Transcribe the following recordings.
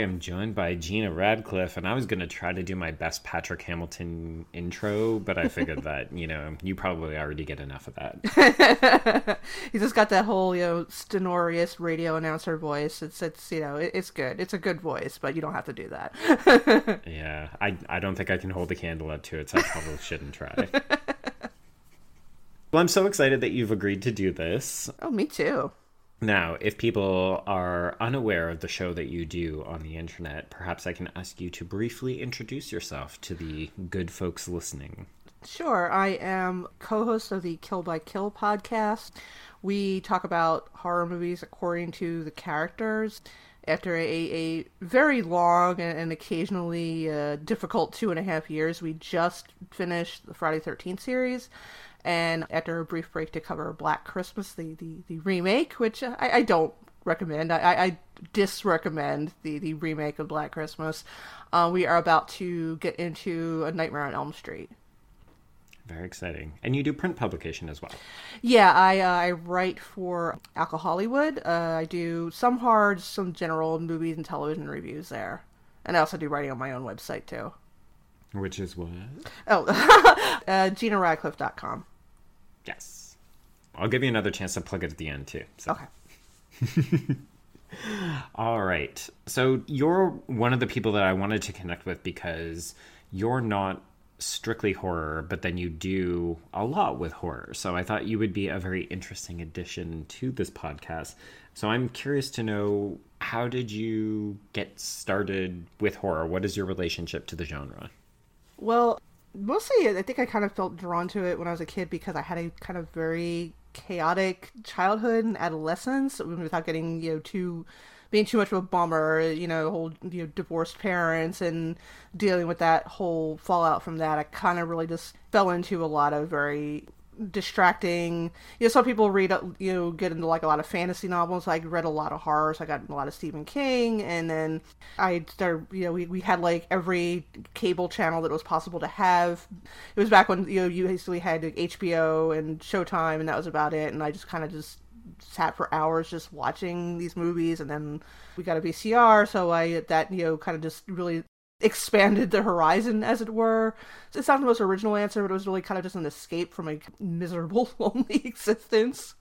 Am joined by Gena Radcliffe, and I was going to try to do my best Patrick Hamilton intro, but I figured that you know you probably already get enough of that. He's just got that whole you know stentorious radio announcer voice. It's it's you know it, it's good. It's a good voice, but you don't have to do that. yeah, I I don't think I can hold a candle up to it, so I probably shouldn't try. Well, I'm so excited that you've agreed to do this. oh, me too. Now, if people are unaware of the show that you do on the internet, perhaps I can ask you to briefly introduce yourself to the good folks listening. Sure, I am co-host of the Kill by Kill podcast. We talk about horror movies according to the characters. After a, a very long and, occasionally uh, difficult two and a half years, we just finished the Friday Thirteenth series, and after a brief break to cover Black Christmas, the the, the remake, which I, I don't recommend. I, I, disrecommend the, the remake of Black Christmas. Uh, we are about to get into A Nightmare on Elm Street. Very exciting. And you do print publication as well. Yeah, I uh, I write for Alcohollywood. Uh, I do some hard, some general movies and television reviews there, and I also do writing on my own website too. Which is what? Oh, uh, GenaRadcliffe.com. Yes. I'll give you another chance to plug it at the end too. So. Okay. All right. So you're one of the people that I wanted to connect with because you're not strictly horror, but then you do a lot with horror. So I thought you would be a very interesting addition to this podcast. So I'm curious to know how did you get started with horror? What is your relationship to the genre? Well, mostly I think I kind of felt drawn to it when I was a kid because I had a kind of very chaotic childhood and adolescence without getting you know too being too much of a bummer you know whole you know divorced parents and dealing with that whole fallout from that. I kind of really just fell into a lot of very distracting. You know some people read you know get into like a lot of fantasy novels. I read a lot of horror so i got a lot of stephen king. And then i started you know we, we had like every cable channel that was possible to have. It was back when you know you basically had hbo and showtime and that was about it. And i just kind of just sat for hours just watching these movies. And then we got a vcr so i that you know kind of just really expanded the horizon, as it were. It's not the most original answer, but it was really kind of just an escape from a miserable, lonely existence.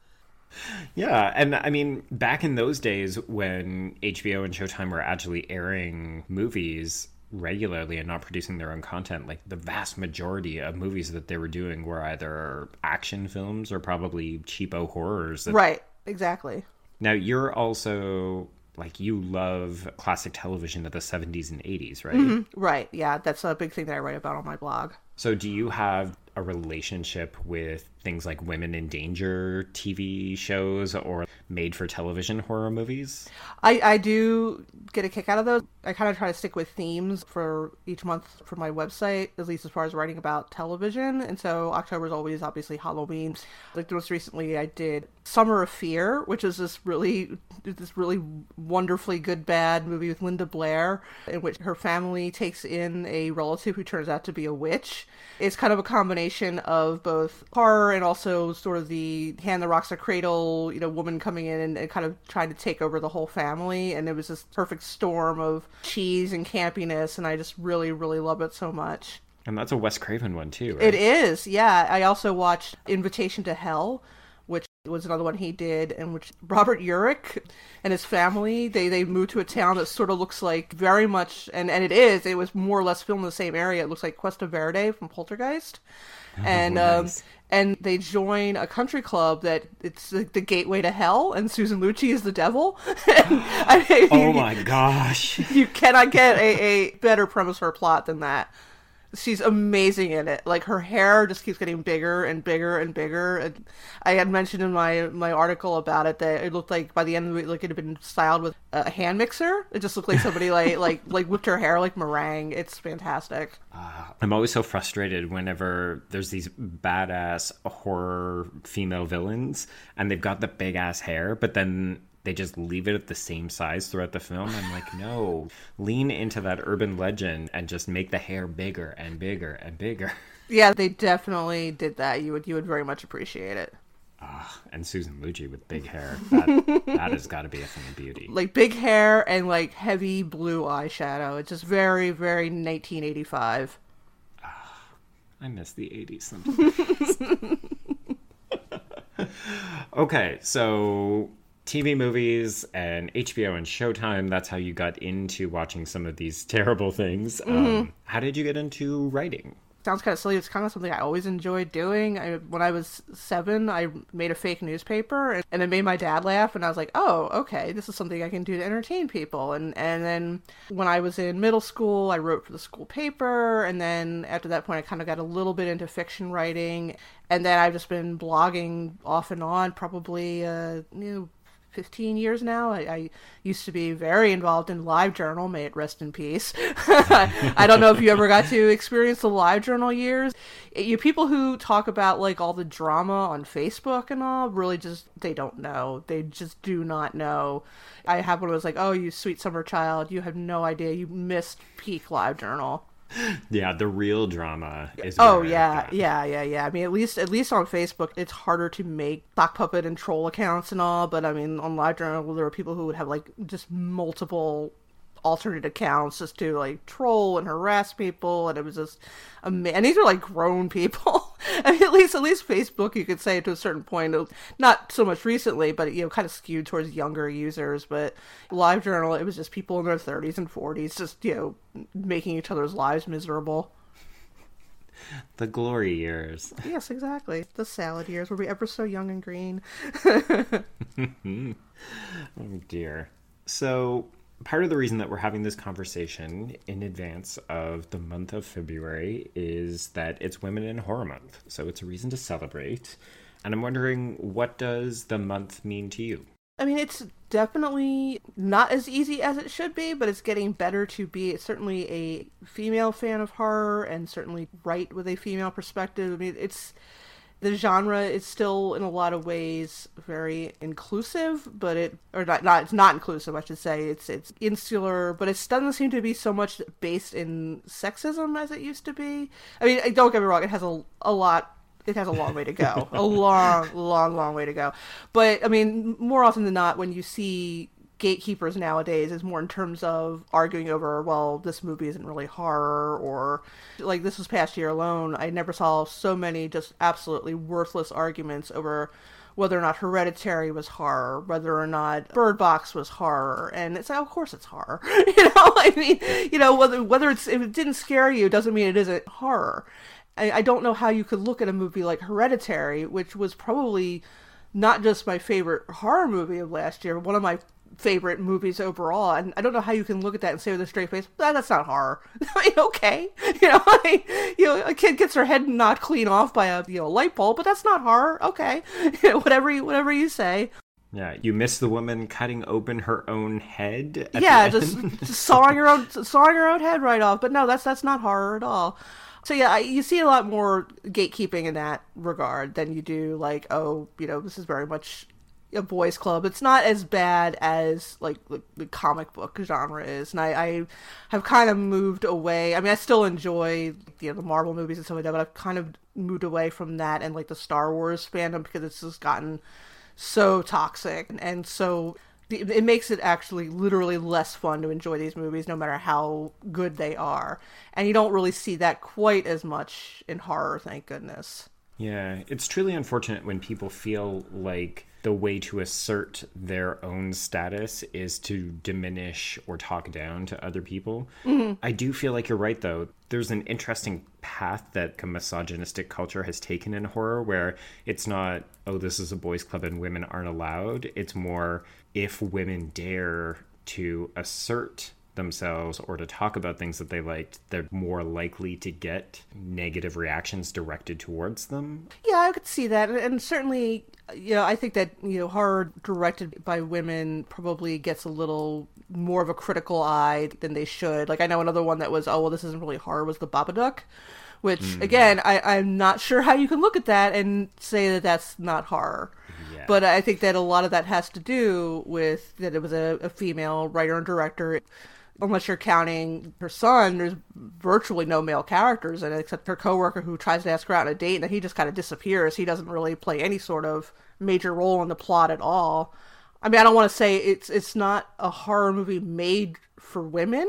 Yeah, and I mean, back in those days when HBO and Showtime were actually airing movies regularly and not producing their own content, like the vast majority of movies that they were doing were either action films or probably cheapo horrors. That... Right, exactly. Now, you're also like you love classic television of the 70s and 80s, right? Mm-hmm. Right. Yeah, that's a big thing that I write about on my blog. So, do you have a relationship with things like women in danger TV shows or made for television horror movies? I, I do get a kick out of those. I kind of try to stick with themes for each month for my website, at least as far as writing about television. And so October is always obviously Halloween. Like most recently, I did Summer of Fear, which is this really this really wonderfully good bad movie with Linda Blair, in which her family takes in a relative who turns out to be a witch. It's kind of a combination of both horror and also sort of the hand that rocks the cradle, you know, woman coming in and, and kind of trying to take over the whole family. And it was this perfect storm of cheese and campiness, and I just really, really love it so much. And that's a Wes Craven one too, right? It is, yeah. I also watched Invitation to Hell, which was another one he did, in which Robert Urich and his family they they moved to a town that sort of looks like very much, and and it is. It was more or less filmed in the same area. It looks like Cuesta Verde from Poltergeist, and Oh, um, nice. And they join a country club that it's the, the gateway to hell, and Susan Lucci is the devil. and, I oh mean, Oh my gosh. you cannot get a, a better premise for a plot than that. She's amazing in it. Like her hair just keeps getting bigger and bigger and bigger. And I had mentioned in my my article about it that it looked like by the end of it, like it had been styled with a hand mixer. It just looked like somebody like like like whipped her hair like meringue. It's fantastic. Uh, I'm always so frustrated whenever there's these badass horror female villains and they've got the big ass hair, but then they just leave it at the same size throughout the film. I'm like, no, lean into that urban legend and just make the hair bigger and bigger and bigger. Yeah, they definitely did that. You would you would very much appreciate it. Oh, and Susan Lucci with big hair. That, that has got to be a thing of beauty. Like big hair and like heavy blue eyeshadow. It's just very, very 1985. Oh, ah, I miss the 80s sometimes. okay, so TV movies and HBO and Showtime. That's how you got into watching some of these terrible things. Mm-hmm. Um, how did you get into writing? Sounds kind of silly. It's kind of something I always enjoyed doing. I, when I was seven, I made a fake newspaper, and, and it made my dad laugh. And I was like, "Oh, okay, this is something I can do to entertain people." And and then when I was in middle school, I wrote for the school paper, and then after that point, I kind of got a little bit into fiction writing, and then I've just been blogging off and on, probably uh, you know 15 years now. I, I, used to be very involved in LiveJournal. May it rest in peace. I don't know if you ever got to experience the LiveJournal years. You people who talk about like all the drama on Facebook and all really just they don't know. They just do not know. I have one was like, "Oh, you sweet summer child, you have no idea. You missed peak LiveJournal." yeah, the real drama is. Oh yeah, yeah, yeah, yeah. I mean, at least at least on Facebook, it's harder to make sock puppet and troll accounts and all. But I mean, on LiveJournal, there were people who would have like just multiple alternate accounts just to like troll and harass people and it was just and these are like grown people I mean, at least at least facebook you could say to a certain point not so much recently but you know kind of skewed towards younger users but LiveJournal it was just people in their 30s and 40s just you know making each other's lives miserable the glory years. Yes, exactly. The salad years were we ever so young and green. oh dear. So part of the reason that we're having this conversation in advance of the month of February is that it's Women in Horror Month. So it's a reason to celebrate. And I'm wondering, what does the month mean to you? I mean, it's definitely not as easy as it should be, but it's getting better to be certainly a female fan of horror and certainly write with a female perspective. I mean, it's the genre is still in a lot of ways very inclusive, but it or not not it's not inclusive, I should say. It's it's insular, but it doesn't seem to be so much based in sexism as it used to be. I mean, don't get me wrong, it has a a lot it has a long way to go. a long, long, long way to go. But I mean, more often than not, when you see gatekeepers nowadays is more in terms of arguing over, well, this movie isn't really horror, or like this was past year alone, I never saw so many just absolutely worthless arguments over whether or not Hereditary was horror, whether or not Bird Box was horror, and it's like, of course it's horror. you know, I mean, you know, whether whether it's if it didn't scare you doesn't mean it isn't horror. I, I don't know how you could look at a movie like Hereditary, which was probably not just my favorite horror movie of last year, one of my favorite movies overall. And I don't know how you can look at that and say with a straight face, ah, that's not horror. I mean, okay, you know, like, you know, a kid gets her head knocked clean off by a you know light bulb, but that's not horror. Okay, whatever you whatever you say. Yeah, you miss the woman cutting open her own head. yeah, just, just sawing her own sawing her own head right off. But no, that's that's not horror at all. So yeah, I, you see a lot more gatekeeping in that regard than you do like, oh, you know, this is very much a boys club. It's not as bad as like the, the comic book genre is, and I, I, have kind of moved away. I mean, I still enjoy you know the Marvel movies and stuff like that, but I've kind of moved away from that and like the Star Wars fandom because it's just gotten so toxic and, and so it makes it actually literally less fun to enjoy these movies no matter how good they are and you don't really see that quite as much in horror thank goodness yeah it's truly unfortunate when people feel like the way to assert their own status is to diminish or talk down to other people. Mm-hmm. I do feel like you're right, though. There's an interesting path that a misogynistic culture has taken in horror where it's not, oh, this is a boys' club and women aren't allowed. It's more, if women dare to assert themselves or to talk about things that they liked, they're more likely to get negative reactions directed towards them. Yeah, I could see that, and certainly, you know, I think that you know horror directed by women probably gets a little more of a critical eye than they should. Like I know another one that was, oh well, this isn't really horror was the Babadook, which mm. again, I, I'm not sure how you can look at that and say that that's not horror. Yeah. But I think that a lot of that has to do with that it was a, a female writer and director unless you're counting her son, there's virtually no male characters in it except her coworker who tries to ask her out on a date and then he just kind of disappears. He doesn't really play any sort of major role in the plot at all. I mean, I don't want to say it's it's not a horror movie made for women,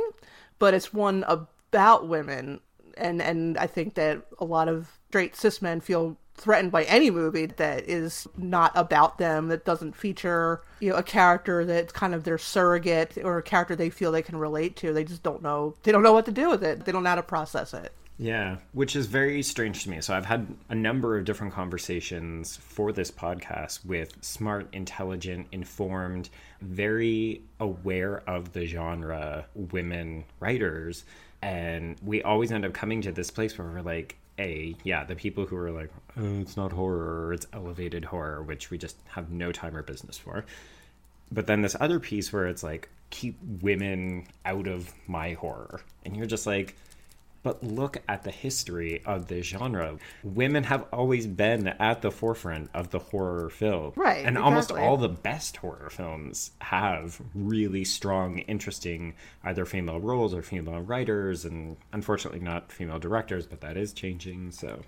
but it's one about women, and and I think that a lot of straight cis men feel threatened by any movie that is not about them, that doesn't feature you know a character that's kind of their surrogate or a character they feel they can relate to. They just don't know. They don't know what to do with it. They don't know how to process it. Yeah, which is very strange to me. So I've had a number of different conversations for this podcast with smart, intelligent, informed, very aware of the genre women writers. And we always end up coming to this place where we're like, a yeah the people who are like oh, it's not horror it's elevated horror which we just have no time or business for. But then this other piece where it's like keep women out of my horror. And you're just like but look at the history of the genre. Women have always been at the forefront of the horror film. Right. And exactly. almost all the best horror films have really strong, interesting either female roles or female writers, and unfortunately not female directors, but that is changing. So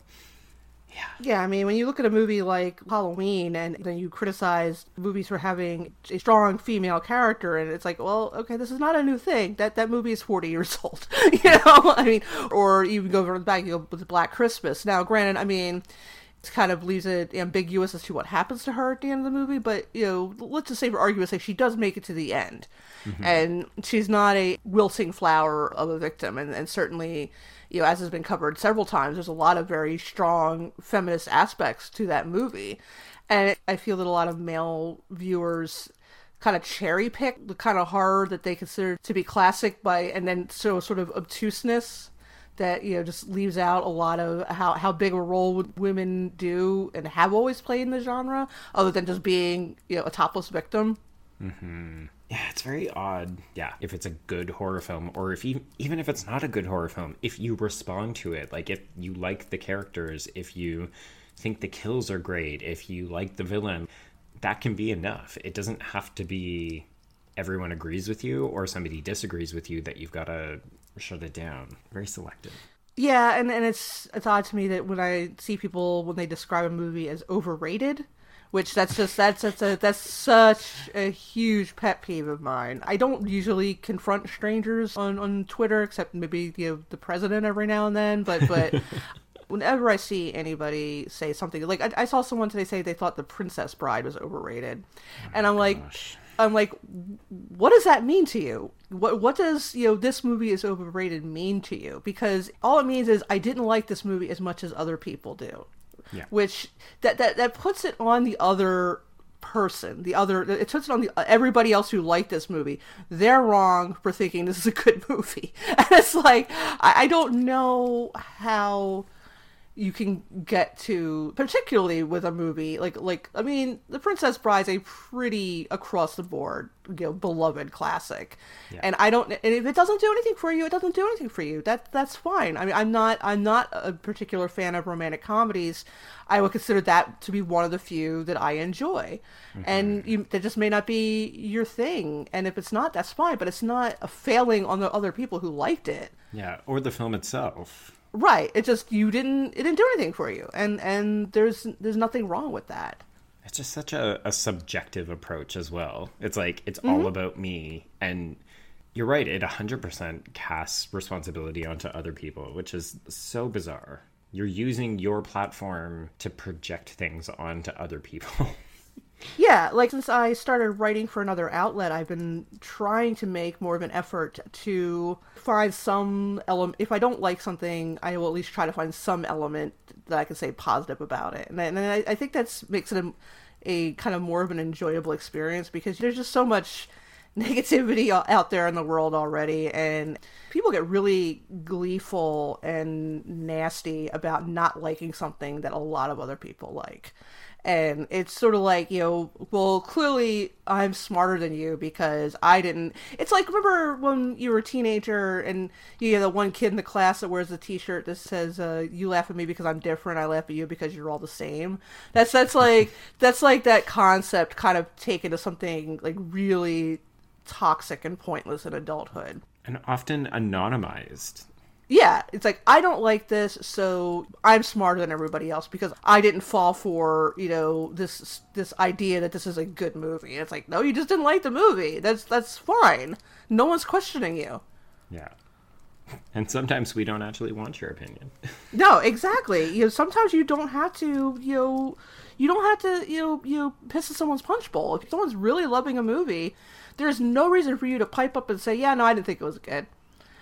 yeah. Yeah, I mean, when you look at a movie like Halloween and then you criticize movies for having a strong female character, and it's like, well, okay, this is not a new thing. That that movie is 40 years old. you know, I mean, or even go further back, you go with Black Christmas. Now, granted, I mean, it kind of leaves it ambiguous as to what happens to her at the end of the movie, but, you know, let's just say for argument's sake, she does make it to the end. Mm-hmm. And she's not a wilting flower of a victim, and, and certainly you know, as has been covered several times, there's a lot of very strong feminist aspects to that movie. And I feel that a lot of male viewers kind of cherry pick the kind of horror that they consider to be classic by, and then so sort of obtuseness that you know just leaves out a lot of how how big a role would women do and have always played in the genre, other than just being you know a topless victim. Mm-hmm yeah, it's very odd. Yeah, if it's a good horror film, or if even even if it's not a good horror film, if you respond to it, like if you like the characters, if you think the kills are great, if you like the villain, that can be enough. It doesn't have to be everyone agrees with you or somebody disagrees with you that you've got to shut it down. Very selective. Yeah, and and it's it's odd to me that when I see people when they describe a movie as overrated, which that's just that's that's a, that's such a huge pet peeve of mine. I don't usually confront strangers on on Twitter, except maybe you know the president every now and then. But but whenever I see anybody say something like I, I, saw someone today say they thought the Princess Bride was overrated, oh and I'm like. Gosh. I'm like, what does that mean to you? What what does you know this movie is overrated mean to you? Because all it means is I didn't like this movie as much as other people do. Yeah. Which that that that puts it on the other person the other it puts it on the everybody else who liked this movie they're wrong for thinking this is a good movie and it's like I, I don't know how you can get to particularly with a movie like like I mean The Princess Bride's a pretty across the board you know beloved classic. Yeah. and I don't and if it doesn't do anything for you it doesn't do anything for you. That that's fine. I mean I'm not I'm not a particular fan of romantic comedies. I would consider that to be one of the few that I enjoy. Mm-hmm. and you, that just may not be your thing. And if it's not that's fine. But it's not a failing on the other people who liked it. Yeah or the film itself Right. It just you didn't it didn't do anything for you. And and there's there's nothing wrong with that. It's just such a, a subjective approach as well. It's like it's mm-hmm. all about me and you're right, it 100% casts responsibility onto other people, which is so bizarre. You're using your platform to project things onto other people. Yeah, like since I started writing for another outlet, I've been trying to make more of an effort to find some element. If I don't like something, I will at least try to find some element that I can say positive about it. And, and I, I think that makes it a, a kind of more of an enjoyable experience because there's just so much negativity out there in the world already and people get really gleeful and nasty about not liking something that a lot of other people like and it's sort of like you know well clearly i'm smarter than you because i didn't it's like remember when you were a teenager and you had the one kid in the class that wears the t-shirt that says uh, you laugh at me because i'm different i laugh at you because you're all the same. That's that's like that's like that concept kind of taken to something like really toxic and pointless in adulthood. And often anonymized yeah, it's like I don't like this, so I'm smarter than everybody else because I didn't fall for you know this this idea that this is a good movie. It's like no, you just didn't like the movie. That's that's fine. No one's questioning you. Yeah. And sometimes we don't actually want your opinion. no, exactly. You know, sometimes you don't have to. You know, you don't have to. You know, you know, piss in someone's punch bowl. If someone's really loving a movie, there's no reason for you to pipe up and say, "Yeah, no, I didn't think it was good."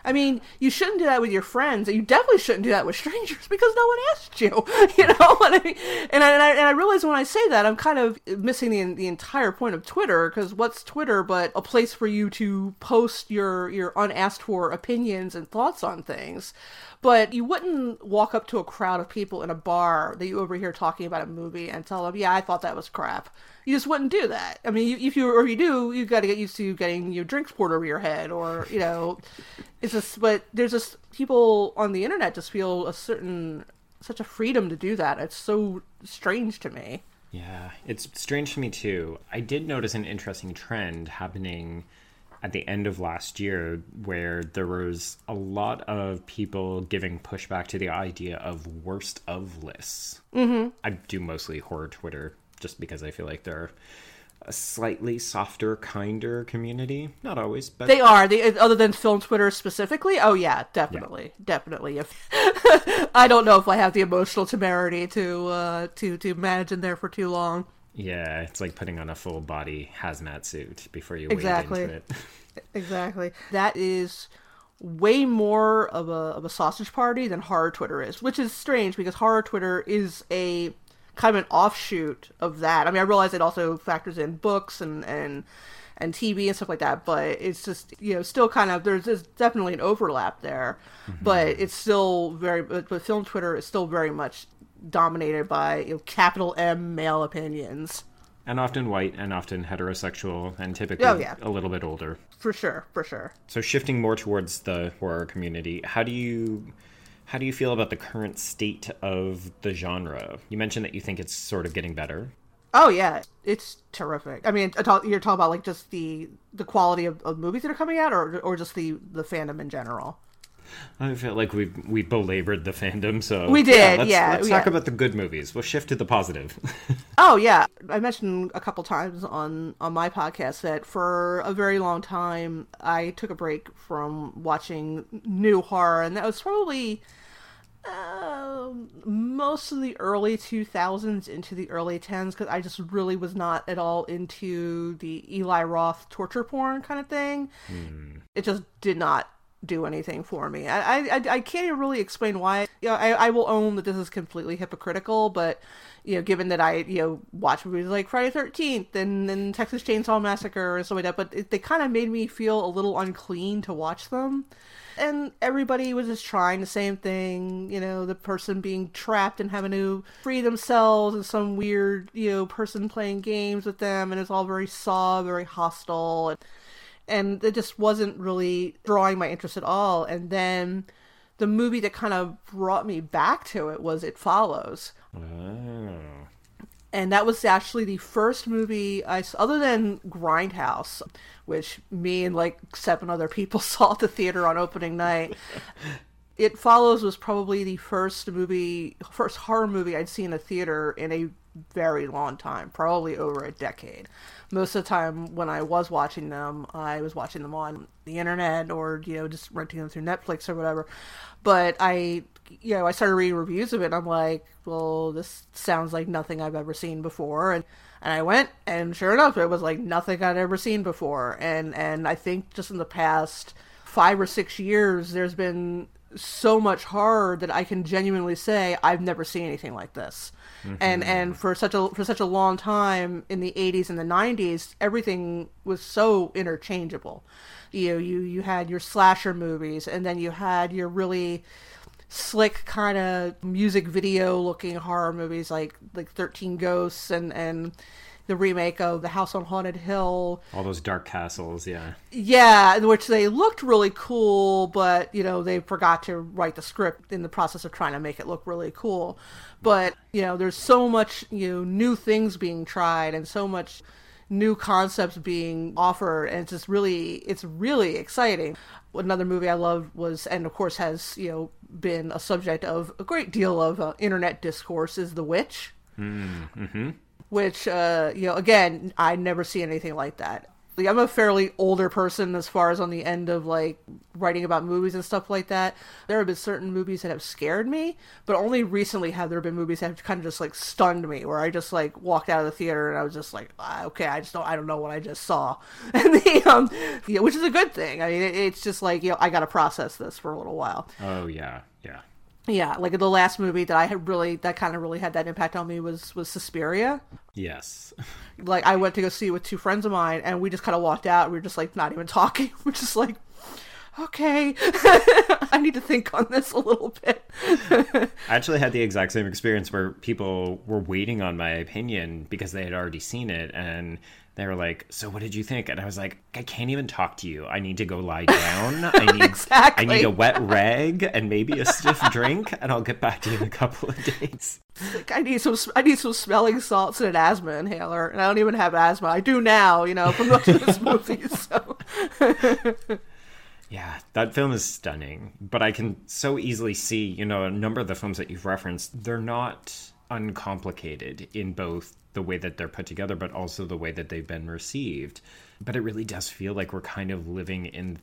I mean, you shouldn't do that with your friends, and you definitely shouldn't do that with strangers because no one asked you. You know what I mean? And I, and I, and I realize when I say that, I'm kind of missing the the entire point of Twitter because what's Twitter but a place for you to post your your unasked for opinions and thoughts on things. But you wouldn't walk up to a crowd of people in a bar that you overhear talking about a movie and tell them, "Yeah, I thought that was crap." You just wouldn't do that. I mean, if you or if you do, you've got to get used to getting your drinks poured over your head, or you know, it's just. But there's just people on the internet just feel a certain such a freedom to do that. It's so strange to me. Yeah, it's strange to me too. I did notice an interesting trend happening at the end of last year where there was a lot of people giving pushback to the idea of worst of lists. Mm-hmm. I do mostly horror Twitter just because I feel like they're a slightly softer, kinder community. Not always, but they are. They, other than film Twitter specifically. Oh yeah, definitely, yeah. definitely. If I don't know if I have the emotional temerity to uh, to to manage in there for too long. Yeah, it's like putting on a full body hazmat suit before you exactly. wade into it. exactly. That is way more of a of a sausage party than horror Twitter is, which is strange because horror Twitter is a kind of an offshoot of that. I mean, I realize it also factors in books and and and TV and stuff like that, but it's just you know still kind of there's, there's definitely an overlap there, mm-hmm. but it's still very but, but film Twitter is still very much dominated by you know, capital M male opinions. And often white and often heterosexual and typically oh, yeah. a little bit older. For sure, for sure. So shifting more towards the horror community, how do you how do you feel about the current state of the genre? You mentioned that you think it's sort of getting better. Oh yeah, it's terrific. I mean, you're talking about like just the the quality of, of movies that are coming out, or or just the the fandom in general. I feel like we we belabored the fandom, so we did. Yeah, let's, yeah, let's yeah. talk about the good movies. We'll shift to the positive. oh yeah, I mentioned a couple times on on my podcast that for a very long time I took a break from watching new horror, and that was probably uh, most of the early 2000s into the early 10s because I just really was not at all into the Eli Roth torture porn kind of thing. Mm. It just did not do anything for me. I, I, I can't even really explain why. You know, I, I will own that this is completely hypocritical, but you know, given that I you know watch movies like Friday Thirteenth and then Texas Chainsaw Massacre and stuff like that, but it, they kind of made me feel a little unclean to watch them. And everybody was just trying the same thing, you know, the person being trapped and having to free themselves, and some weird, you know, person playing games with them, and it's all very saw, very hostile. And, and it just wasn't really drawing my interest at all. And then the movie that kind of brought me back to it was It Follows. Oh. And that was actually the first movie I saw, other than Grindhouse, which me and like seven other people saw at the theater on opening night. it Follows was probably the first movie, first horror movie I'd seen in a theater in a very long time, probably over a decade most of the time when I was watching them, I was watching them on the internet or you know just renting them through Netflix or whatever. But I, you know, I started reading reviews of it. and I'm like, well, this sounds like nothing I've ever seen before, and and I went, and sure enough, it was like nothing I'd ever seen before. And and I think just in the past five or six years, there's been so much horror that I can genuinely say I've never seen anything like this. Mm-hmm. And and for such a for such a long time in the 80s and the 90s, everything was so interchangeable. You know, you you had your slasher movies, and then you had your really slick kind of music video looking horror movies like like 13 Ghosts and and the remake of The House on Haunted Hill. All those dark castles, yeah. Yeah, in which they looked really cool, but you know, they forgot to write the script in the process of trying to make it look really cool. But, you know, there's so much, you know, new things being tried and so much new concepts being offered and it's just really it's really exciting another movie i love was and of course has you know been a subject of a great deal of uh, internet discourse is the witch Mm-hmm. Which uh you know again i never see anything like that. Like, i'm a fairly older person as far as on the end of like writing about movies and stuff like that. There have been certain movies that have scared me but only recently have there been movies that have kind of just like stunned me where i just like walked out of the theater and i was just like ah, okay i just don't i don't know what i just saw. And the um which is a good thing. I mean it, it's just like you know i gotta process this for a little while. Oh yeah, yeah. Yeah like the last movie that i had really that kind of really had that impact on me was was suspiria Yes. like I went to go see it with two friends of mine, and we just kind of walked out. We were just like not even talking. We're just like, okay, I need to think on this a little bit. I actually had the exact same experience where people were waiting on my opinion because they had already seen it and they were like, "So what did you think?" And I was like, "I can't even talk to you. I need to go lie down. I need Exactly. I need a wet rag and maybe a stiff drink and I'll get back to you in a couple of days." Like, I need some, I need some smelling salts and an asthma inhaler, and I don't even have asthma. I do now, you know, from watching this movie. So Yeah, that film is stunning, but I can so easily see, you know, a number of the films that you've referenced, they're not uncomplicated in both the way that they're put together, but also the way that they've been received. But it really does feel like we're kind of living in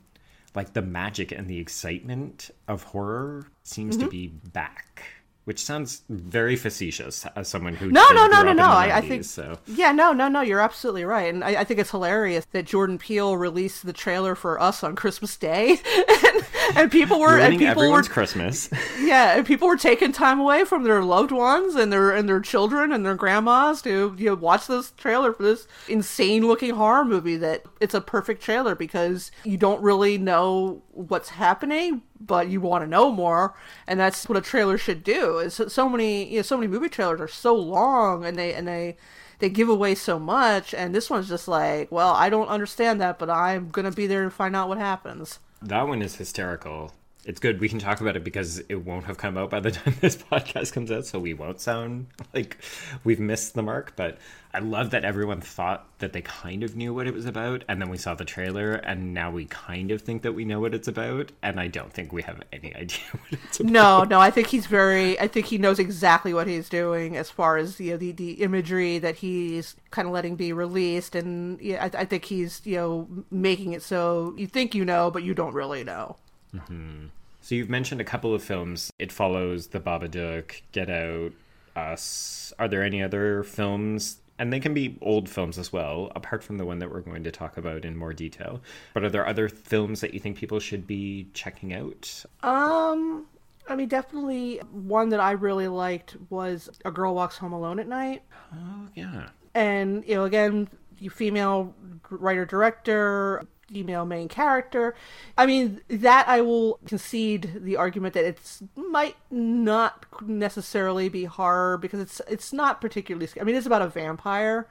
like the magic and the excitement of horror seems to mm-hmm. be back. Which sounds very facetious as someone who No, no, no, no, no. the I- I think- so. Yeah, no, no, no. You're absolutely right, and I, I think it's hilarious that Jordan Peele released the trailer for Us on Christmas Day, and, and people were and people were Christmas. yeah, and people were taking time away from their loved ones and their and their children and their grandmas to you know watch this trailer for this insane looking horror movie. That it's a perfect trailer because you don't really know what's happening, but you want to know more, and that's what a trailer should do. Is so many you know so many movie trailers are so long and they and they they give away so much, and this one's just like, well, I don't understand that, but I'm gonna be there to find out what happens. That one is hysterical. It's good. We can talk about it because it won't have come out by the time this podcast comes out, so we won't sound like we've missed the mark. But I love that everyone thought that they kind of knew what it was about, and then we saw the trailer, and now we kind of think that we know what it's about, and I don't think we have any idea what it's about. No, no, I think he's very. I think he knows exactly what he's doing as far as you know, the the imagery that he's kind of letting be released, and yeah, I, I think he's you know making it so you think you know, but you don't really know. Mm-hmm. So you've mentioned a couple of films. It follows The Babadook, Get Out, Us. Are there any other films? And they can be old films as well, apart from the one that we're going to talk about in more detail. But are there other films that you think people should be checking out? Um, I mean, definitely one that I really liked was A Girl Walks Home Alone at Night, Oh, yeah. and you know, again, you female writer director. Female main character. I mean, that I will concede the argument that it's might not necessarily be horror because it's it's not particularly. sc- I mean, it's about a vampire,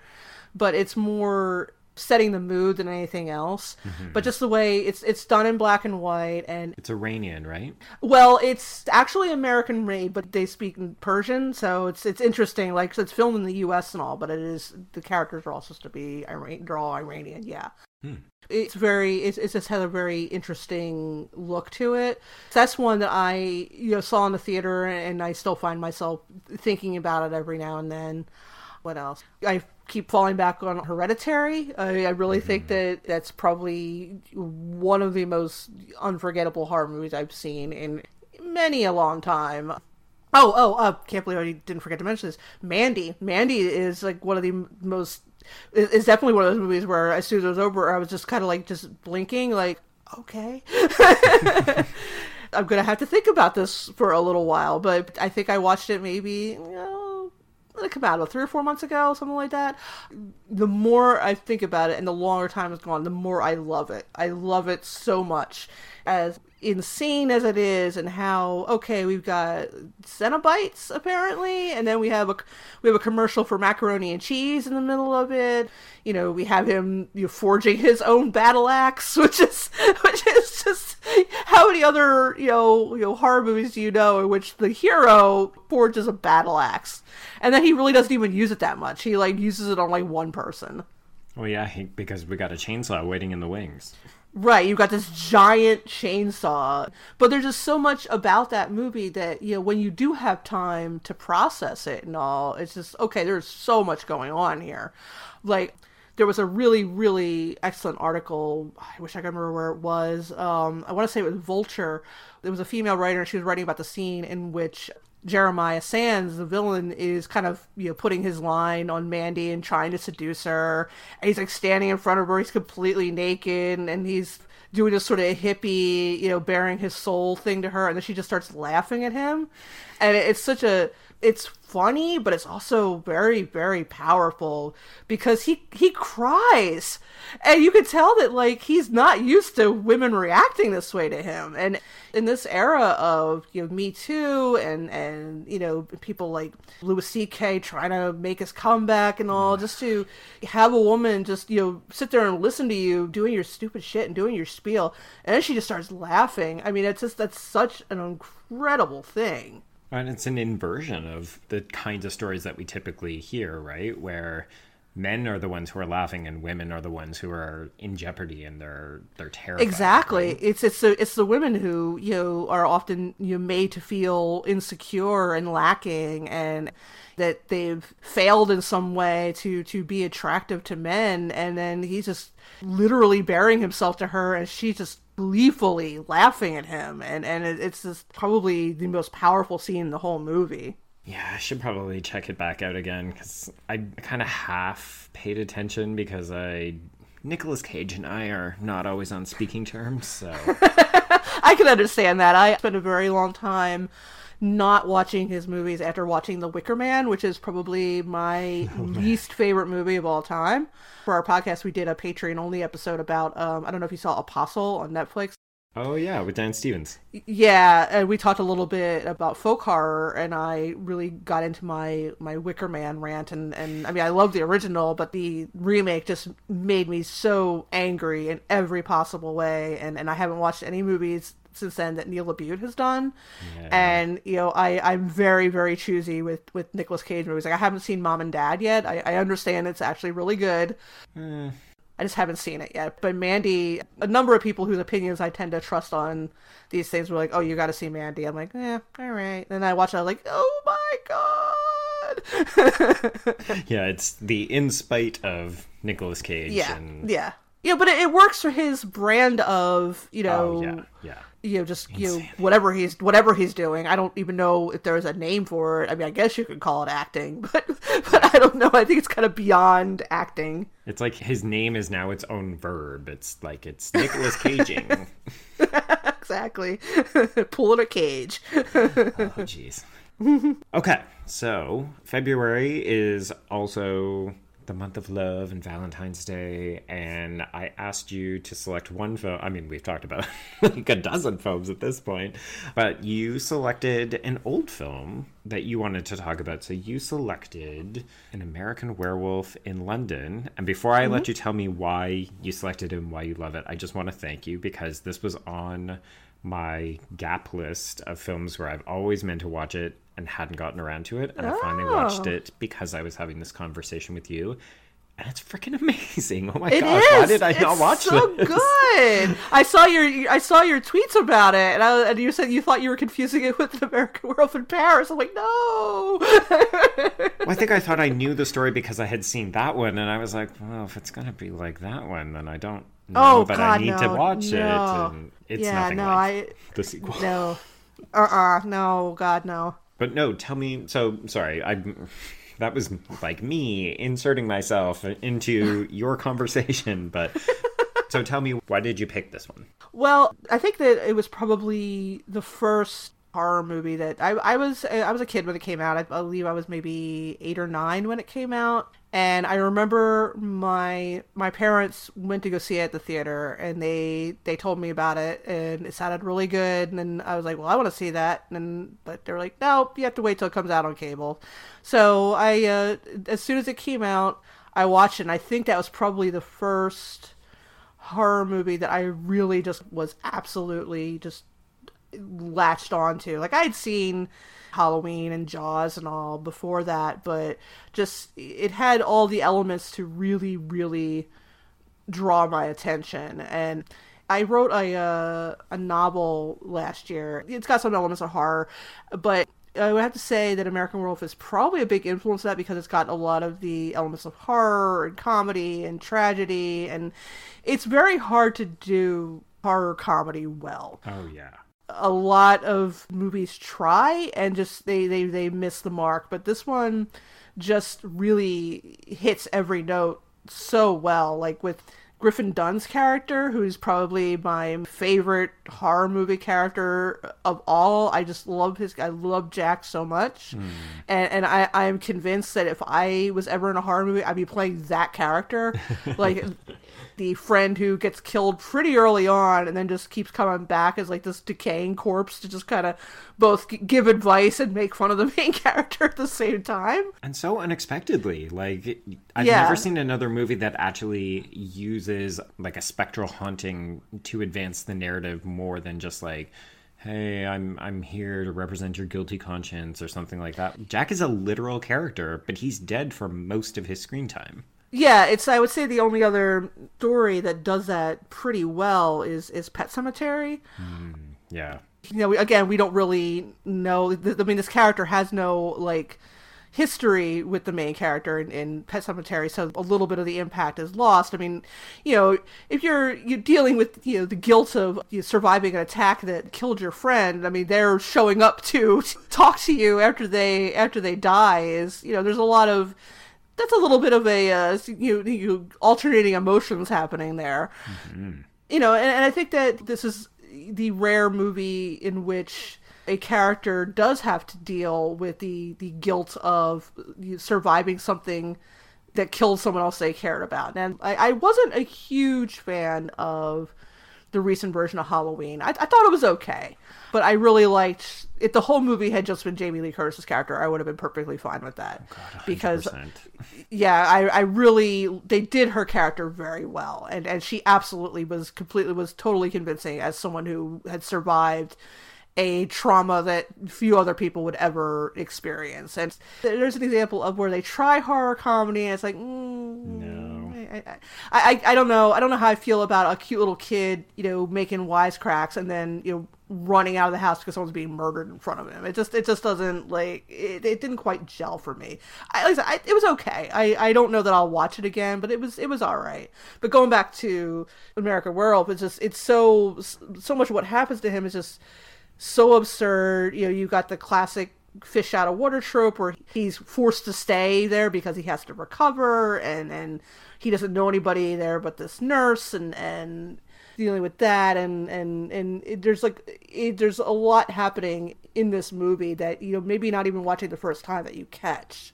but it's more setting the mood than anything else. Mm-hmm. But just the way it's it's done in black and white, and It's Iranian, right? well, it's actually American made, but they speak in Persian, so it's it's interesting. Like so it's filmed in the U.S. and all, but it is the characters are all supposed to be Iran, they're all Iranian. Yeah, hmm. It's very it's, it's just had a very interesting look to it. That's one that I you know saw in the theater, and I still find myself thinking about it every now and then. What else? I keep falling back on Hereditary. I, I really think that that's probably one of the most unforgettable horror movies I've seen in many a long time. Oh, oh, uh, can't believe I didn't forget to mention this. Mandy. Mandy is like one of the m- most. Is definitely one of those movies where as soon as it was over, I was just kind of like just blinking, like okay. I'm gonna have to think about this for a little while. But I think I watched it maybe oh, you know, it come out about three or four months ago, something like that. The more I think about it, and the longer time has gone, the more I love it. I love it so much. As insane as it is and how okay we've got Cenobites apparently and then we have a we have a commercial for macaroni and cheese in the middle of it. You know we have him you know, forging his own battle axe which is which is just how many other you know you know horror movies do you know in which the hero forges a battle axe? And then he really doesn't even use it that much. He like uses it on like one person. Well yeah because we got a chainsaw waiting in the wings Right, you've got this giant chainsaw. But there's just so much about that movie that, you know, when you do have time to process it and all, it's just, okay, there's so much going on here. Like, there was a really, really excellent article. I wish I could remember where it was. Um, I want to say it was Vulture. There was a female writer, and she was writing about the scene in which Jeremiah Sands, the villain, is kind of you know putting his line on Mandy and trying to seduce her. And he's like standing in front of her. He's completely naked, and he's doing this sort of hippie, you know, bearing his soul thing to her. And then she just starts laughing at him, and it's such a it's funny, but it's also very, very powerful because he he cries, and you can tell that like he's not used to women reacting this way to him. And in this era of you know Me Too and and you know people like Louis C.K. trying to make his comeback and all, just to have a woman just you know sit there and listen to you doing your stupid shit and doing your spiel, and then she just starts laughing. I mean, it's just that's such an incredible thing. And it's an inversion of the kinds of stories that we typically hear, right? Where men are the ones who are laughing and women are the ones who are in jeopardy and they're they're terrified. Exactly. right? It's it's the it's the women who you know are often you know, made to feel insecure and lacking and that they've failed in some way to to be attractive to men and then he's just literally bearing himself to her and she's just gleefully laughing at him and and it's just probably the most powerful scene in the whole movie Yeah, I should probably check it back out again because I kind of half paid attention because I Nicolas Cage and I are not always on speaking terms, so I can understand that. I spent a very long time not watching his movies after watching The Wicker Man, which is probably my least favorite movie of all time. For our podcast, we did a Patreon only episode about, um, I don't know if you saw Apostle on Netflix. Oh yeah, with Dan Stevens. Yeah, and we talked a little bit about folk horror, and I really got into my my Wicker Man rant, and and I mean I love the original, but the remake just made me so angry in every possible way, and and I haven't watched any movies since then that Neil LaBute has done, Yeah. and you know I I'm very very choosy with with Nicolas Cage movies. Like I haven't seen Mom and Dad yet. I, I understand it's actually really good. Eh. I just haven't seen it yet. But Mandy, a number of people whose opinions I tend to trust on these things were like, "Oh, you got to see Mandy." I'm like, "Yeah, all right." Then I watch it, I'm like, "Oh my god!" Yeah, it's the in spite of Nicolas Cage. yeah, and... yeah, yeah. But it, it works for his brand of you oh, know, Oh yeah, yeah. you know, just you know, whatever he's whatever he's doing. I don't even know if there's a name for it. I mean, I guess you could call it acting, but but I don't know. I think it's kind of beyond acting. It's like his name is now its own verb. It's like it's Nicolas Caging. exactly. Pull in a cage. oh jeez. okay, so February is also the month of love and Valentine's Day, and I asked you to select one film. I mean, we've talked about like a dozen films at this point, but you selected an old film that you wanted to talk about. So you selected An American Werewolf in London. And before I let mm-hmm. you tell me why you selected it and why you love it, I just want to thank you because this was on my gap list of films where I've always meant to watch it and hadn't gotten around to it. And I finally oh. watched Oh. it because I was having this conversation with you. And it's freaking amazing. Oh my It gosh, is. why did I not It's watch so this? good. I saw your I saw your tweets about it, and, I, and you said you thought you were confusing it with an American Werewolf in Paris. I'm like, no. Well, I think I thought I knew the story because I had seen that one, and I was like, well, if it's gonna be like that one, then I don't know Oh, that God, I need to no, watch it. And it's yeah, nothing no, like I the sequel. no. Uh uh no, God no. But no, tell me. So sorry, I. That was like me inserting myself into your conversation, but so tell me, why did you pick this one? Well, I think that it was probably the first horror movie that I, I was I was a kid when it came out. I believe I was maybe eight or nine when it came out, and I remember my my parents went to go see it at the theater, and they they told me about it, and it sounded really good. And then I was like, well, I want to see that, and but they're like, no, you have to wait till it comes out on cable. So I uh, as soon as it came out, I watched it. and I think that was probably the first horror movie that I really just was absolutely just latched onto. Like I'd seen Halloween and Jaws and all before that, but just it had all the elements to really, really draw my attention. And I wrote a uh, a novel last year. It's got some elements of horror, but I would have to say that American Werewolf is probably a big influence of that because it's got a lot of the elements of horror and comedy and tragedy, and it's very hard to do horror comedy well. Oh yeah. A lot of movies try and just they they they miss the mark, but this one just really hits every note so well like with Griffin Dunne's character, who's probably my favorite horror movie character of all. I just love his. I love Jack so much, mm. and and I I am convinced that if I was ever in a horror movie, I'd be playing that character. like the friend who gets killed pretty early on and then just keeps coming back as like this decaying corpse to just kind of both give advice and make fun of the main character at the same time. And so unexpectedly, like I've yeah. never seen another movie that actually uses like a spectral haunting to advance the narrative more than just like hey i'm i'm here to represent your guilty conscience or something like that jack is a literal character but he's dead for most of his screen time yeah, it's I would say the only other story that does that pretty well is is Pet Sematary. Mm, yeah. You know, we, again, we don't really know. I mean, this character has no like history with the main character in, in Pet Sematary, so a little bit of the impact is lost. I mean, you know, if you're you're dealing with you know the guilt of you know, surviving an attack that killed your friend, I mean, they're showing up to talk to you after they after they die. Is you know, there's a lot of that's a little bit of a uh, you, you alternating emotions happening there. Mm-hmm. You know, and, and I think that this is the rare movie in which a character does have to deal with the the guilt of surviving something that killed someone else they cared about. And I, I wasn't a huge fan of the recent version of Halloween. I, I thought it was okay, but I really liked if the whole movie had just been Jamie Lee Curtis's character, I would have been perfectly fine with that. Oh God, because yeah, I, I really they did her character very well, and and she absolutely was completely was totally convincing as someone who had survived a trauma that few other people would ever experience. And there's an example of where they try horror comedy, and it's like, mm, no, I, I, I, I, don't know. I don't know how I feel about a cute little kid, you know, making wisecracks and then you know running out of the house because someone's being murdered in front of him. It just, it just doesn't like it. It didn't quite gel for me. I, like I, it was okay. I, I don't know that I'll watch it again, but it was, it was all right. But going back to American Werewolf, it's just, it's so, so much of what happens to him is just so absurd. You know, you got the classic fish out of water trope where he's forced to stay there because he has to recover and and he doesn't know anybody there but this nurse and and dealing with that. And and and it, there's like it, there's a lot happening in this movie that you know maybe not even watching the first time that you catch.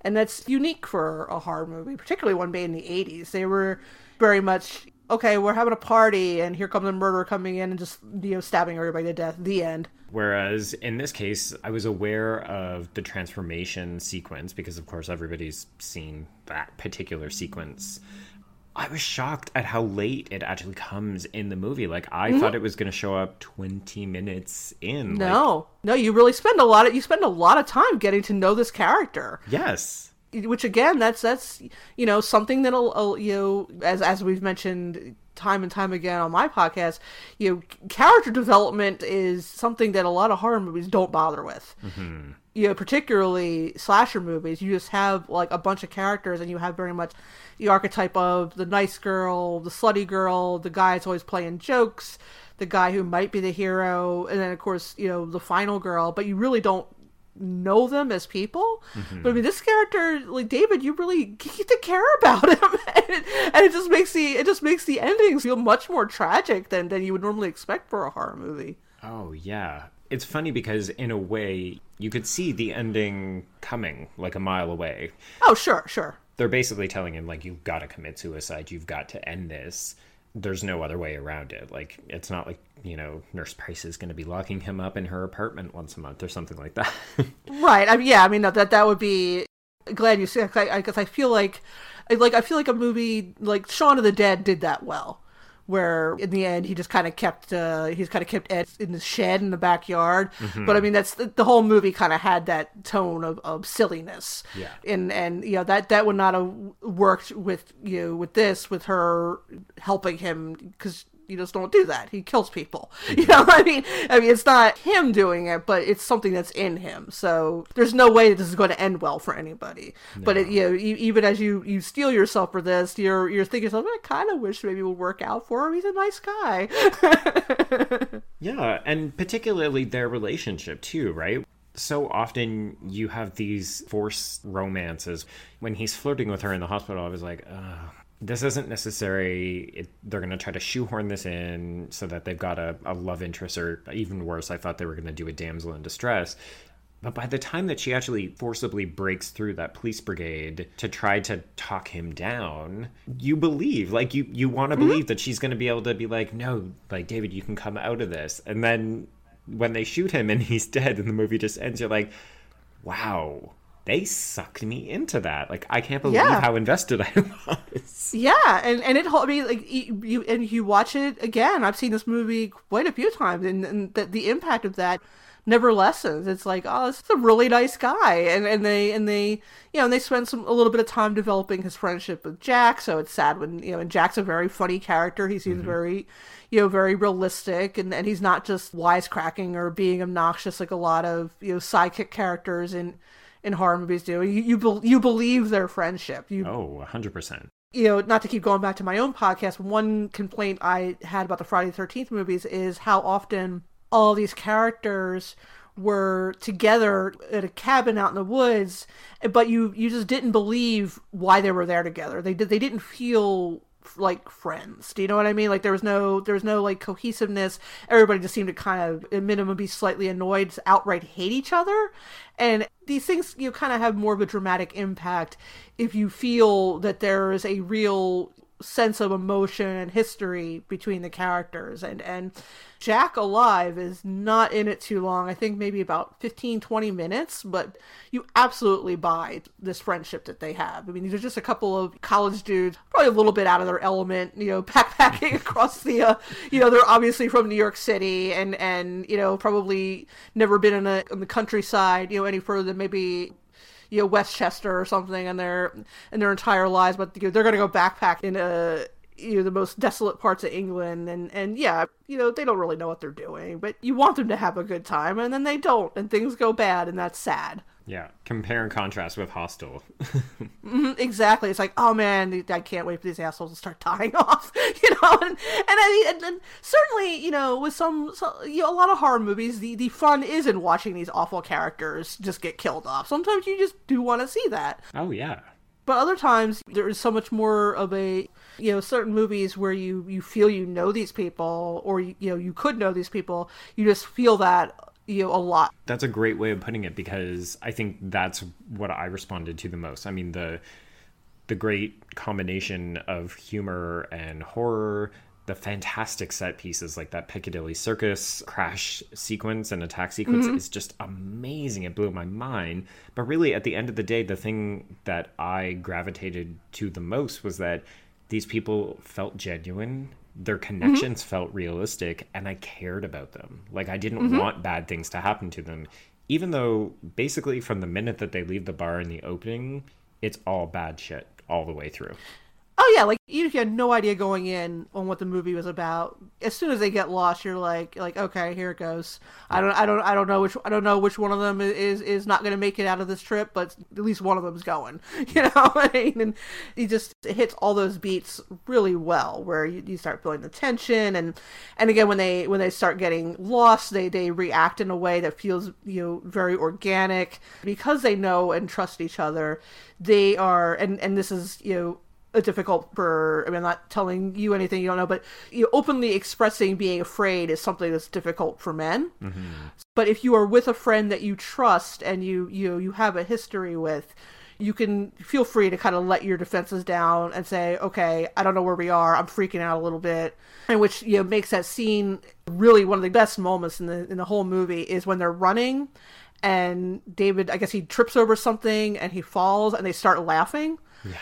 And that's unique for a horror movie particularly one made in the 80s they were very much okay, we're having a party and here comes a murderer coming in and just, you know, stabbing everybody to death. The end. Whereas in this case, I was aware of the transformation sequence because, of course, everybody's seen that particular sequence. I was shocked at how late it actually comes in the movie. Like I mm-hmm. thought it was going to show up 20 minutes in. No. Like... No, you really spend a lot of you spend a lot of time getting to know this character. Yes which again that's that's you know something that'll you know as as we've mentioned time and time again on my podcast you know character development is something that a lot of horror movies don't bother with mm-hmm. you know particularly slasher movies you just have like a bunch of characters and you have very much the archetype of the nice girl the slutty girl the guy that's always playing jokes the guy who might be the hero and then of course you know the final girl but you really don't know them as people. Mm-hmm. But I mean, this character, like David, you really get to care about him, and it, and it just makes the it just makes the endings feel much more tragic than than you would normally expect for a horror movie. Oh, yeah. It's funny because, in a way, you could see the ending coming like a mile away. Oh, sure, sure. They're basically telling him, like, you've got to commit suicide. You've got to end this. There's no other way around it. Like, it's not like, you know, Nurse Price is going to be locking him up in her apartment once a month or something like that. Right. I mean, yeah. I mean, that that would be. Glad you said because I, I feel like, like I feel like a movie like Shaun of the Dead did that well, where in the end he just kind of kept uh, he's kind of kept Ed in the shed in the backyard. But I mean, that's the, the whole movie kind of had that tone of, of silliness. Yeah. And and you know that that would not have worked with you know, with this with her helping him because you just don't do that. He kills people. You mm-hmm. know, I mean, I mean, it's not him doing it, but it's something that's in him. So there's no way that this is going to end well for anybody. But it, you know, e- even as you you steel yourself for this, you're you're thinking, something. I kind of wish maybe it would work out for him. He's a nice guy. Yeah, and particularly their relationship too, right? So often you have these forced romances. When he's flirting with her in the hospital, I was like, Ugh, this isn't necessary. It, they're going to try to shoehorn this in so that they've got a, a love interest, or even worse, I thought they were going to do a damsel in distress. But by the time that she actually forcibly breaks through that police brigade to try to talk him down, you believe, like you you want to mm-hmm. believe that she's going to be able to be like, "No, like David, you can come out of this." And then when they shoot him and he's dead and the movie just ends, you're like, "Wow, they sucked me into that." Like I can't believe Yeah. how invested I was. Yeah, and and it. I mean, like you and you watch it again. I've seen this movie quite a few times, and, and the, the impact of that never lessens. It's like, oh, this is a really nice guy, and and they and they you know and they spend some a little bit of time developing his friendship with Jack. So it's sad when you know, and Jack's a very funny character. He seems mm-hmm. very you know very realistic, and and he's not just wisecracking or being obnoxious like a lot of you know sidekick characters in in horror movies do. You you, bel you believe their friendship. You Oh, 100%. you know, not to keep going back to my own podcast, one complaint I had about the Friday the 13th movies is how often all these characters were together at a cabin out in the woods, but you you just didn't believe why they were there together. They did they didn't feel like friends. Do you know what I mean? Like there was no there was no like cohesiveness. Everybody just seemed to kind of at minimum be slightly annoyed, outright hate each other. And these things you kind of have more of a dramatic impact if you feel that there is a real sense of emotion and history between the characters and and Jack alive is not in it too long. I think maybe about 15 20 minutes, but you absolutely buy this friendship that they have. I mean, these are just a couple of college dudes, probably a little bit out of their element, you know, backpacking across the uh, you know, they're obviously from New York City and and you know, probably never been in a in the countryside, you know, any further than maybe you know Westchester or something in their in their entire lives, but you know, they're going to go backpack in a you know the most desolate parts of England, and and yeah, you know they don't really know what they're doing, but you want them to have a good time, and then they don't, and things go bad, and that's sad. Yeah, compare and contrast with Hostel. Mhm, Exactly. It's like, oh man, I can't wait for these assholes to start dying off, you know. And, and I mean, and, and certainly, you know, with some, so, you know, a lot of horror movies, the the fun is in watching these awful characters just get killed off. Sometimes you just do want to see that. oh, yeah. But other times there is so much more of a you know certain movies where you you feel you know these people or you, you know you could know these people you just feel that you a lot That's a great way of putting it because I think that's what I responded to the most. I mean the the great combination of humor and horror, the fantastic set pieces like that Piccadilly Circus crash sequence and attack sequence mm-hmm. is just amazing. It blew my mind. But really at the end of the day the thing that I gravitated to the most was that these people felt genuine their mm-hmm. connections felt realistic and I cared about them. Like I didn't mm-hmm. want bad things to happen to them. Even though basically from the minute that they leave the bar in the opening, it's all bad shit all the way through. Oh yeah, like even if you had no idea going in on what the movie was about, as soon as they get lost, you're like, like okay, here it goes. I don't, I don't, I don't know which, I don't know which one of them is is not going to make it out of this trip, but at least one of them's going. You know, and he just hits all those beats really well, where you, you start feeling the tension, and and again when they when they start getting lost, they they react in a way that feels you know very organic because they know and trust each other. They are, and and this is you know difficult for I mean I'm not telling you anything you don't know, but you know, openly expressing being afraid is something that's difficult for men. Mm-hmm. But if you are with a friend that you trust and you you you have a history with, you can feel free to kind of let your defenses down and say, okay, I don't know where we are. I'm freaking out a little bit, and which you know makes that scene really one of the best moments in the in the whole movie is when they're running. And David, I guess he trips over something and he falls, and they start laughing. Yeah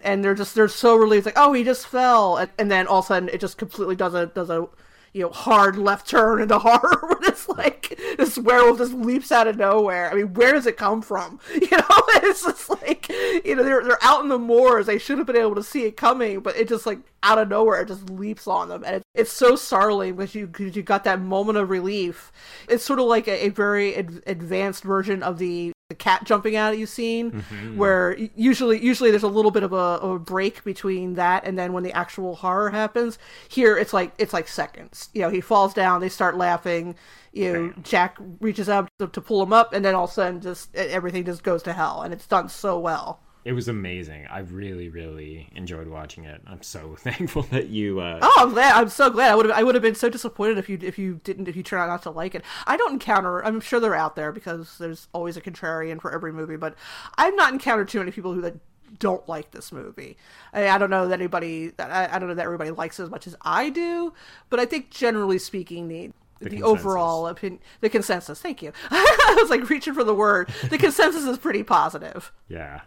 and they're just they're so relieved like oh he just fell. And, and then all of a sudden it just completely does a does a you know hard left turn into horror where it's like this werewolf just leaps out of nowhere. I mean where does it come from? You know it's just like you know they're, they're out in the moors. They should have been able to see it coming but it just like out of nowhere it just leaps on them. And it, it's so startling because you cause you got that moment of relief. It's sort of like a, a very ad- advanced version of the the cat jumping out at you scene mm-hmm. where usually usually there's a little bit of a, a, break between that and then when the actual horror happens. Here it's like it's like seconds. You know he falls down they start laughing you know jack reaches out to, to pull him up and then all of a sudden just everything just goes to hell and it's done so well it was amazing. I really, really enjoyed watching it. I'm so thankful that you. Uh... Oh, I'm glad. I'm so glad. I would have. I would have been so disappointed if you if you didn't if you turned out not to like it. I don't encounter. I'm sure they're out there because there's always a contrarian for every movie, but I've not encountered too many people who that don't like this movie. I, I don't know that anybody. I, I don't know that everybody likes it as much as I do, but I think generally speaking, the the, the overall opinion, the consensus. Thank you. I was like reaching for the word. The consensus is pretty positive. Yeah.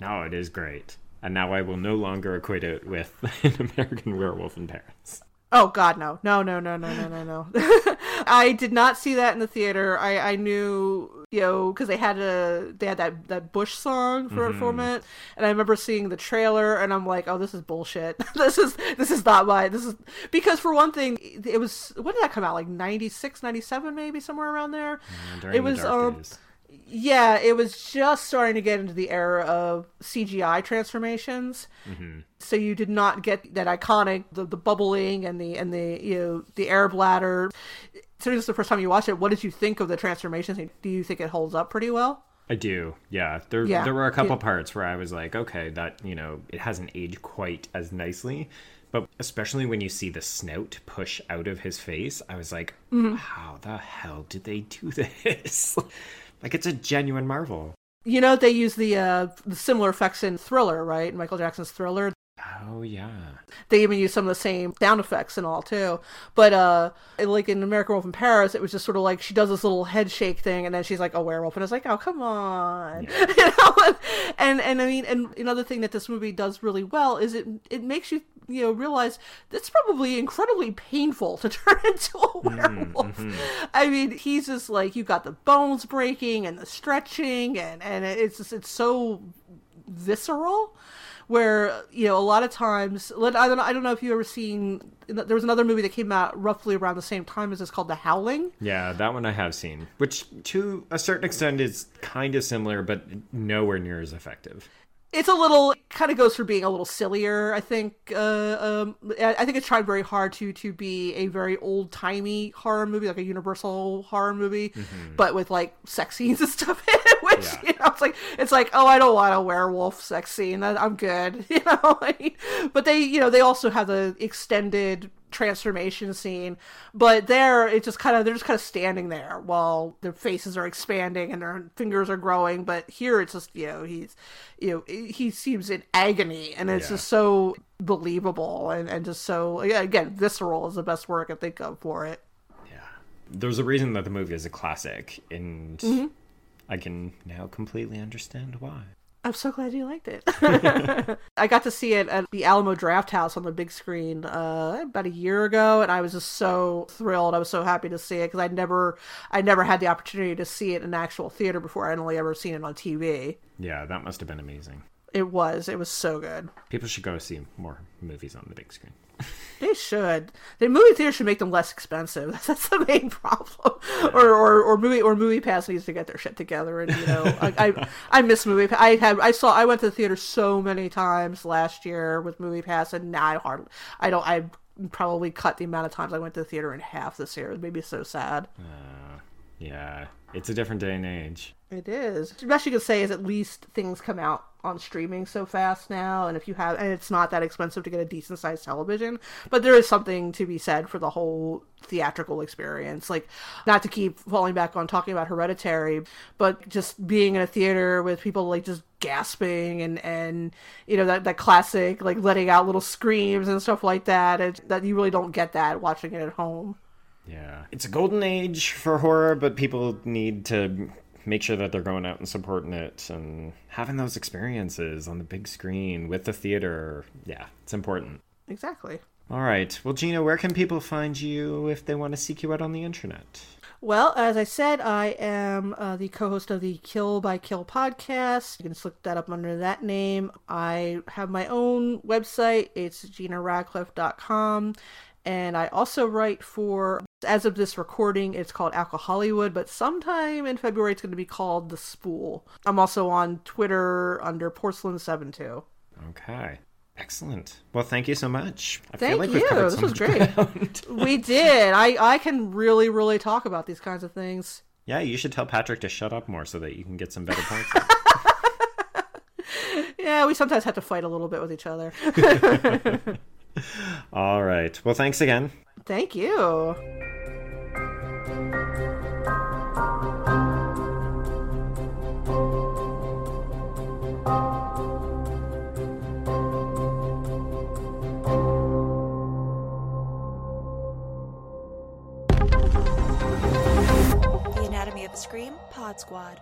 No, it is great. And now I will no longer equate it with an American Werewolf in Paris. Oh God, no, no, no, no, no, no, no, no. I did not see that in the theater. I I knew you know because they had a they had that that Bush song for mm-hmm. for a minute, and I remember seeing the trailer, and I'm like, oh, this is bullshit. this is this is not my this is because for one thing, it was when did that come out? Like 96, 97 maybe somewhere around there. Yeah, it was um. Days yeah, it was just starting to get into the era of CGI transformations. Mm-hmm. So you did not get that iconic the, the bubbling and the and the you know the air bladder. So this is the first time you watched it. What did you think of the transformations? Do you think it holds up pretty well? I do. Yeah. There yeah. there were a couple parts where I was like, okay, that, you know, it hasn't aged quite as nicely. But especially when you see the snout push out of his face, I was like, mm-hmm. how the hell did they do this? Like it's a genuine marvel. You know they use the uh similar effects in Thriller, right? Michael Jackson's Thriller. Oh yeah. They even use some of the same sound effects and all too. But uh like in American Wolf in Paris, it was just sort of like she does this little head shake thing and then she's like a werewolf and it's like, oh come on. Yeah. you know? And and I mean and another thing that this movie does really well is it it makes you you know realize that's probably incredibly painful to turn into a mm-hmm, werewolf. Mm-hmm. I mean, he's just like you've got the bones breaking and the stretching and and it's just it's so visceral where you know a lot of times I don't know, I don't know if you ever seen there was another movie that came out roughly around the same time as this called The Howling. Yeah, that one I have seen, which to a certain extent is kind of similar but nowhere near as effective it's a little kind of goes for being a little sillier i think uh, um, i think it's tried very hard to to be a very old timey horror movie like a universal horror movie mm-hmm. but with like sex scenes and stuff in it which yeah. you know it's like it's like oh i don't want a werewolf sex scene i'm good you know but they you know they also have the extended transformation scene but there it's just kind of they're just kind of standing there while their faces are expanding and their fingers are growing but here it's just you know he's you know he seems in agony and it's yeah. just so believable and, and just so again visceral is the best word i can think of for it yeah there's a reason that the movie is a classic and mm-hmm. i can now completely understand why I'm so glad you liked it. I got to see it at the Alamo Drafthouse on the big screen uh, about a year ago, and I was just so thrilled. I was so happy to see it because I never, I never had the opportunity to see it in actual theater before. I'd only ever seen it on TV. Yeah, that must have been amazing. It was. It was so good. People should go see more movies on the big screen. They should. The movie theater should make them less expensive. That's the main problem. Or, or or movie or MoviePass needs to get their shit together. And you know, I, I I miss movie. Pass. I had I saw I went to the theater so many times last year with MoviePass, and now I hardly I don't I probably cut the amount of times I went to the theater in half this year. It made me so sad. Uh, yeah, it's a different day and age. It is. The best you could say is at least things come out on streaming so fast now, and if you have, and it's not that expensive to get a decent sized television, but there is something to be said for the whole theatrical experience. Like, not to keep falling back on talking about Hereditary, but just being in a theater with people like just gasping and and you know that that classic like letting out little screams and stuff like that. It, that you really don't get that watching it at home. Yeah. It's a golden age for horror, but people need to make sure that they're going out and supporting it and having those experiences on the big screen with the theater. Yeah, it's important. Exactly. All right. Well, Gena, where can people find you if they want to seek you out on the internet? Well, as I said, I am uh, the co host of the Kill by Kill podcast. You can just look that up under that name. I have my own website, it's GenaRadcliffe.com. And I also write for, as of this recording, it's called Alcohollywood, but sometime in February it's going to be called The Spool. I'm also on Twitter under Porcelain72. Okay. Excellent. Well, thank you so much. I Thank we've you. This was great. We did. I, I can really, really talk about these kinds of things. yeah, you should tell Patrick to shut up more so that you can get some better points. Yeah, we sometimes have to fight a little bit with each other. All right. Well, thanks again. Thank you. The Anatomy of a Scream Pod Squad.